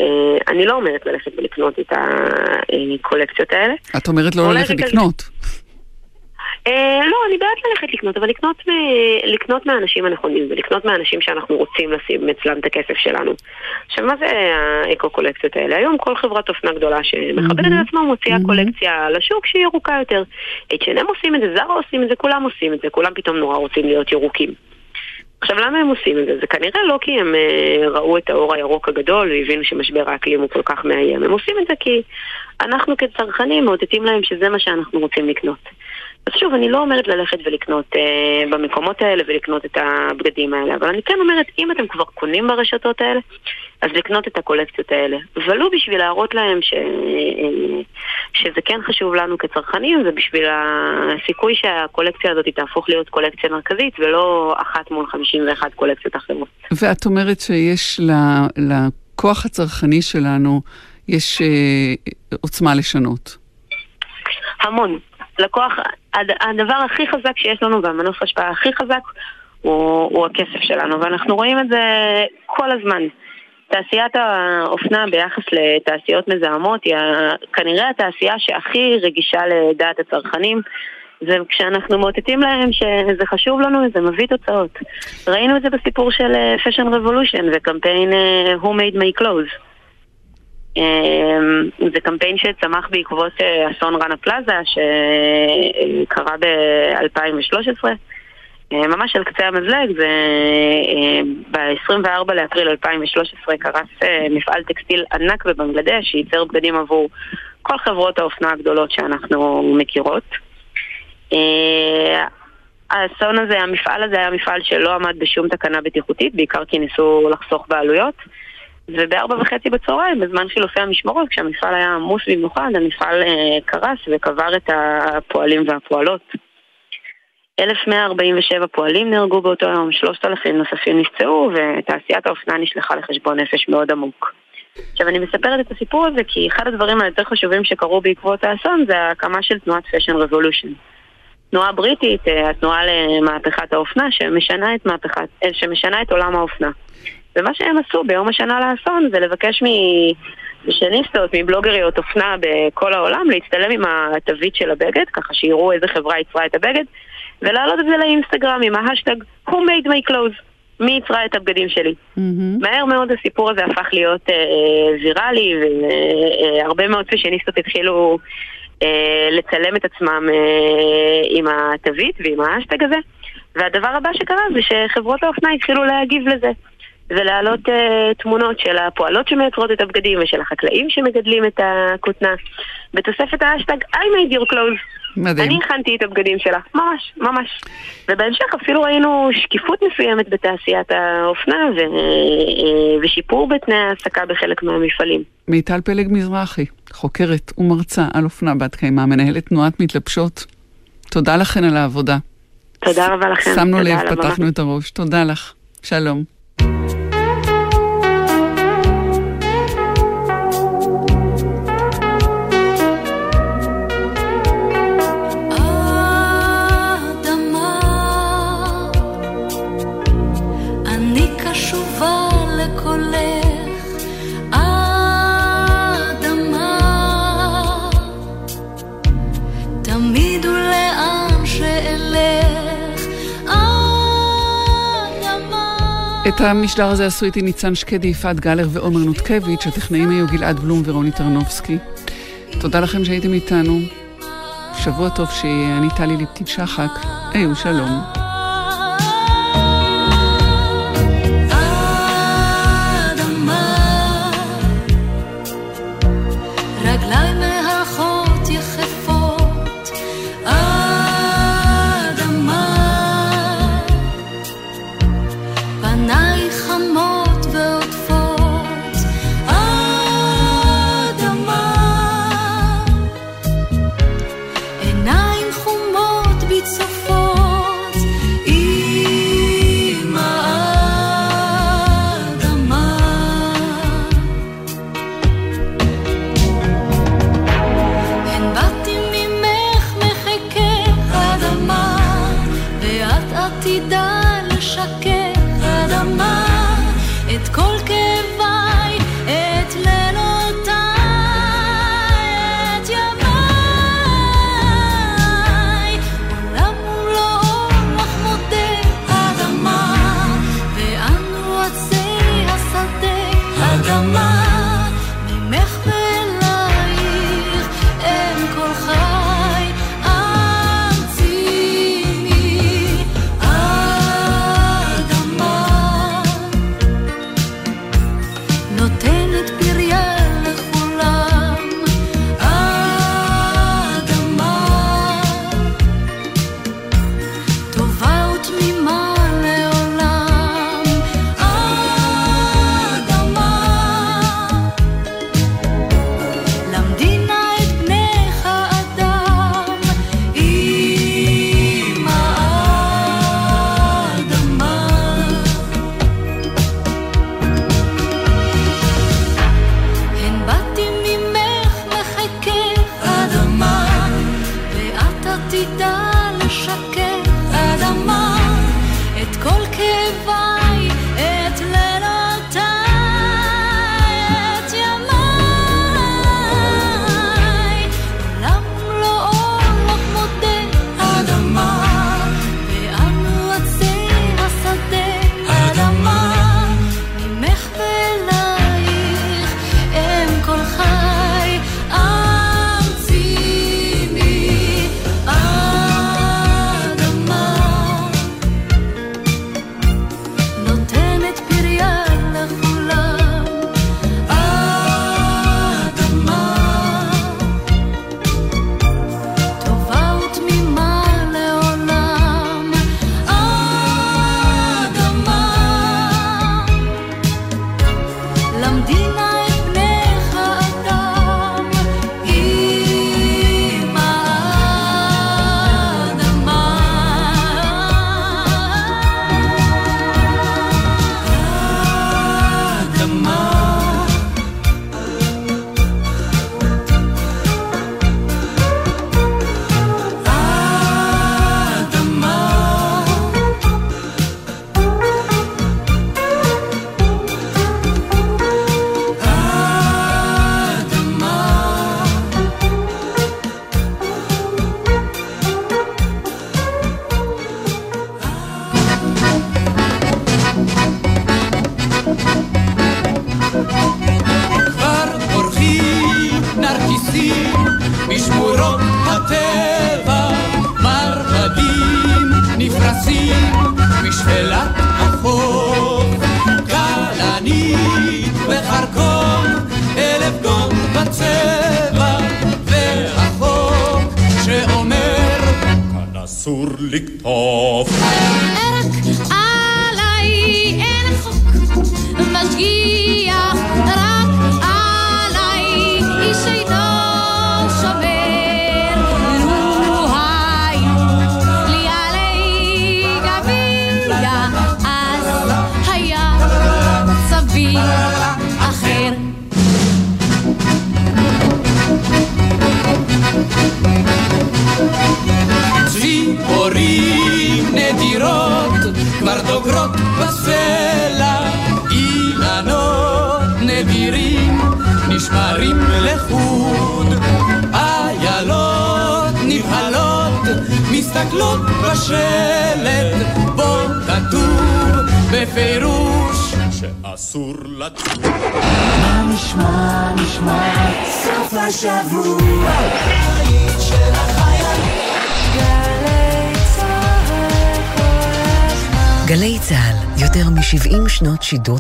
אה, אני לא אומרת ללכת ולקנות את הקולקציות האלה. את אומרת לא ללכת לקנות. אה, לא, אני בעד ללכת לקנות, אבל לקנות, לקנות מהאנשים הנכונים ולקנות מהאנשים שאנחנו רוצים לשים אצלם את הכסף שלנו. עכשיו, מה זה האקו-קולקציות האלה? היום כל חברת אופנה גדולה שמכבדת את עצמה מוציאה קולקציה לשוק שהיא ירוקה יותר. H&M עושים את זה, זרה עושים את זה, כולם עושים את זה, כולם פתאום נורא רוצים להיות ירוקים. עכשיו, למה הם עושים את זה? זה כנראה לא כי הם uh, ראו את האור הירוק הגדול והבינו שמשבר האקלים הוא כל כך מאיים. הם עושים את זה כי אנחנו כצרכנים מאותתים להם שזה מה שאנחנו רוצים לקנות. אז שוב, אני לא אומרת ללכת ולקנות אה, במקומות האלה ולקנות את הבגדים האלה, אבל אני כן אומרת, אם אתם כבר קונים ברשתות האלה, אז לקנות את הקולקציות האלה. ולו בשביל להראות להם ש... אה, שזה כן חשוב לנו כצרכנים, ובשביל הסיכוי שהקולקציה הזאת תהפוך להיות קולקציה מרכזית, ולא אחת מול 51 קולקציות אחרות. ואת אומרת שיש לכוח הצרכני שלנו, יש אה, עוצמה לשנות. המון. לקוח, הדבר הכי חזק שיש לנו והמנוף ההשפעה הכי חזק הוא, הוא הכסף שלנו, ואנחנו רואים את זה כל הזמן. תעשיית האופנה ביחס לתעשיות מזהמות היא כנראה התעשייה שהכי רגישה לדעת הצרכנים. וכשאנחנו מאותתים להם שזה חשוב לנו, זה מביא תוצאות. ראינו את זה בסיפור של אה, Fashion Revolution וקמפיין אה, Who Made My Clothes. אמ, זה קמפיין שצמח בעקבות אה, אסון רנה פלאזה שקרה ב-2013 אה, ממש על קצה המזלג, זה אה, ב-24 לאפריל 2013 קרס מפעל טקסטיל ענק בבנגלדש שייצר בגדים עבור כל חברות האופנה הגדולות שאנחנו מכירות. האסון הזה, המפעל הזה היה מפעל שלא עמד בשום תקנה בטיחותית, בעיקר כי ניסו לחסוך בעלויות. ובארבע וחצי בצהריים, בזמן חילופי המשמרות, כשהמפעל היה עמוס במיוחד, המפעל אה, קרס וקבר את הפועלים והפועלות. 1,147 פועלים נהרגו באותו יום, 3,000 נוספים נפצעו, ותעשיית האופנה נשלחה לחשבון נפש מאוד עמוק. עכשיו, אני מספרת את הסיפור הזה כי אחד הדברים היותר חשובים שקרו בעקבות האסון זה ההקמה של תנועת Fashion Revolution. תנועה בריטית, אה, התנועה למהפכת האופנה, שמשנה את, מהפכת, אה, שמשנה את עולם האופנה. ומה שהם עשו ביום השנה לאסון זה לבקש משניסטות, מבלוגריות אופנה בכל העולם, להצטלם עם התווית של הבגד, ככה שיראו איזה חברה יצרה את הבגד, ולהעלות את זה לאינסטגרם עם ההאשטג Who made my clothes? מי יצרה את הבגדים שלי. אמ-הממ. מהר מאוד הסיפור הזה הפך להיות אה, ויראלי, והרבה אה, מאוד פשניסטות התחילו אה, לצלם את עצמם אה, עם התווית ועם ההאשטג הזה. והדבר הבא שקרה זה שחברות האופנה התחילו להגיב לזה. ולהעלות אה, תמונות של הפועלות שמייצרות את הבגדים ושל החקלאים שמגדלים את הכותנה בתוספת האשטג I made your clothes. מדהים. אני הכנתי את הבגדים שלה, ממש, ממש. ובהמשך אפילו ראינו שקיפות מסוימת בתעשיית האופנה ו... אה, ושיפור בתנאי ההעסקה בחלק מהמפעלים. מיטל פלג מזרחי, חוקרת ומרצה על אופנה בת קיימא, מנהלת תנועת מתלבשות. תודה לכן על העבודה. תודה רבה לכם. שמנו לב, פתחנו את הראש. תודה לך. שלום. Thank you. את המשדר הזה עשו איתי ניצן שקדי, יפעת גלר ועומר נותקביץ', הטכנאים היו גלעד בלום ורוני טרנובסקי. תודה לכם שהייתם איתנו. שבוע טוב שיהיה, אני טלי ליפתית שחק. היו שלום.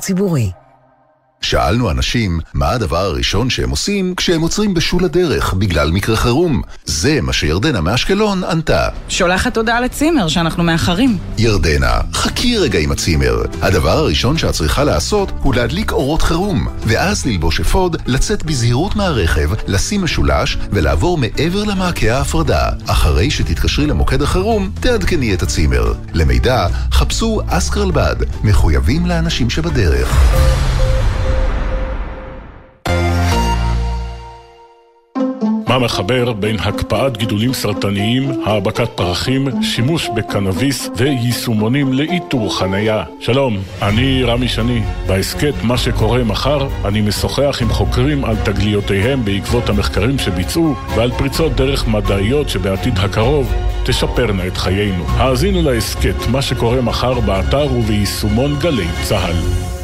anti-bourré. אנשים מה הדבר הראשון שהם עושים כשהם עוצרים בשול הדרך בגלל מקרה חירום. זה מה שירדנה מאשקלון ענתה. שולחת הודעה לצימר שאנחנו מאחרים. ירדנה, חכי רגע עם הצימר. הדבר הראשון שאת צריכה לעשות הוא להדליק אורות חירום, ואז ללבוש אפוד, לצאת בזהירות מהרכב, לשים משולש ולעבור מעבר למעקה ההפרדה. אחרי שתתקשרי למוקד החירום, תעדכני את הצימר. למידע, חפשו אסקרלבד, מחויבים לאנשים שבדרך. מה מחבר בין הקפאת גידולים סרטניים, העבקת פרחים, שימוש בקנאביס ויישומונים לאיתור חנייה. שלום, אני רמי שני. בהסכת מה שקורה מחר, אני משוחח עם חוקרים על תגליותיהם בעקבות המחקרים שביצעו ועל פריצות דרך מדעיות שבעתיד הקרוב תשפרנה את חיינו. האזינו להסכת מה שקורה מחר באתר וביישומון גלי צה"ל.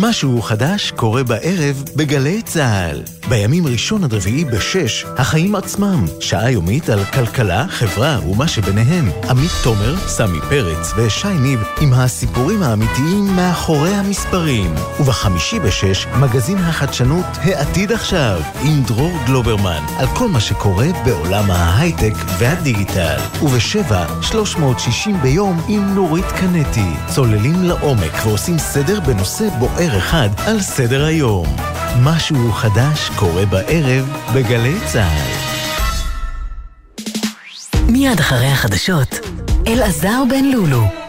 משהו חדש קורה בערב בגלי צה"ל. בימים ראשון עד רביעי בשש, החיים עצמם. שעה יומית על כלכלה, חברה ומה שביניהם. עמית תומר, סמי פרץ ושי ניב עם הסיפורים האמיתיים מאחורי המספרים. ובחמישי בשש, מגזין החדשנות העתיד עכשיו, עם דרור גלוברמן, על כל מה שקורה בעולם ההייטק והדיגיטל. ובשבע, 360 ביום עם נורית קנטי. צוללים לעומק ועושים סדר בנושא בוער. בוער אחד על סדר היום. משהו חדש קורה בערב בגלי צה"ל. מיד אחרי החדשות, אלעזר בן לולו.